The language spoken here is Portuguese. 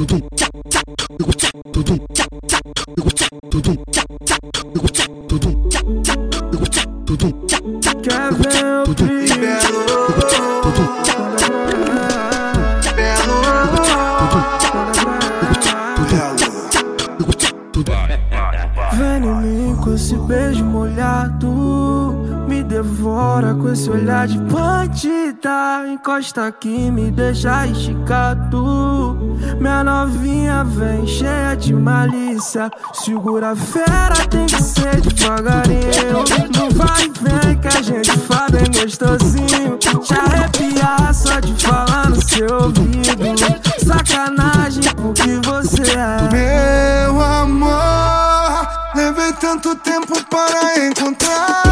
Quer ver com esse beijo molhado. Me devora com esse olhar de bandida Encosta aqui, me deixa esticado minha novinha vem cheia de malícia. Segura a fera, tem que ser devagarinho. Não vai e vem que a gente fala bem gostosinho. Te arrepiar só de falar no seu ouvido. Sacanagem porque você é. Meu amor, levei tanto tempo para encontrar.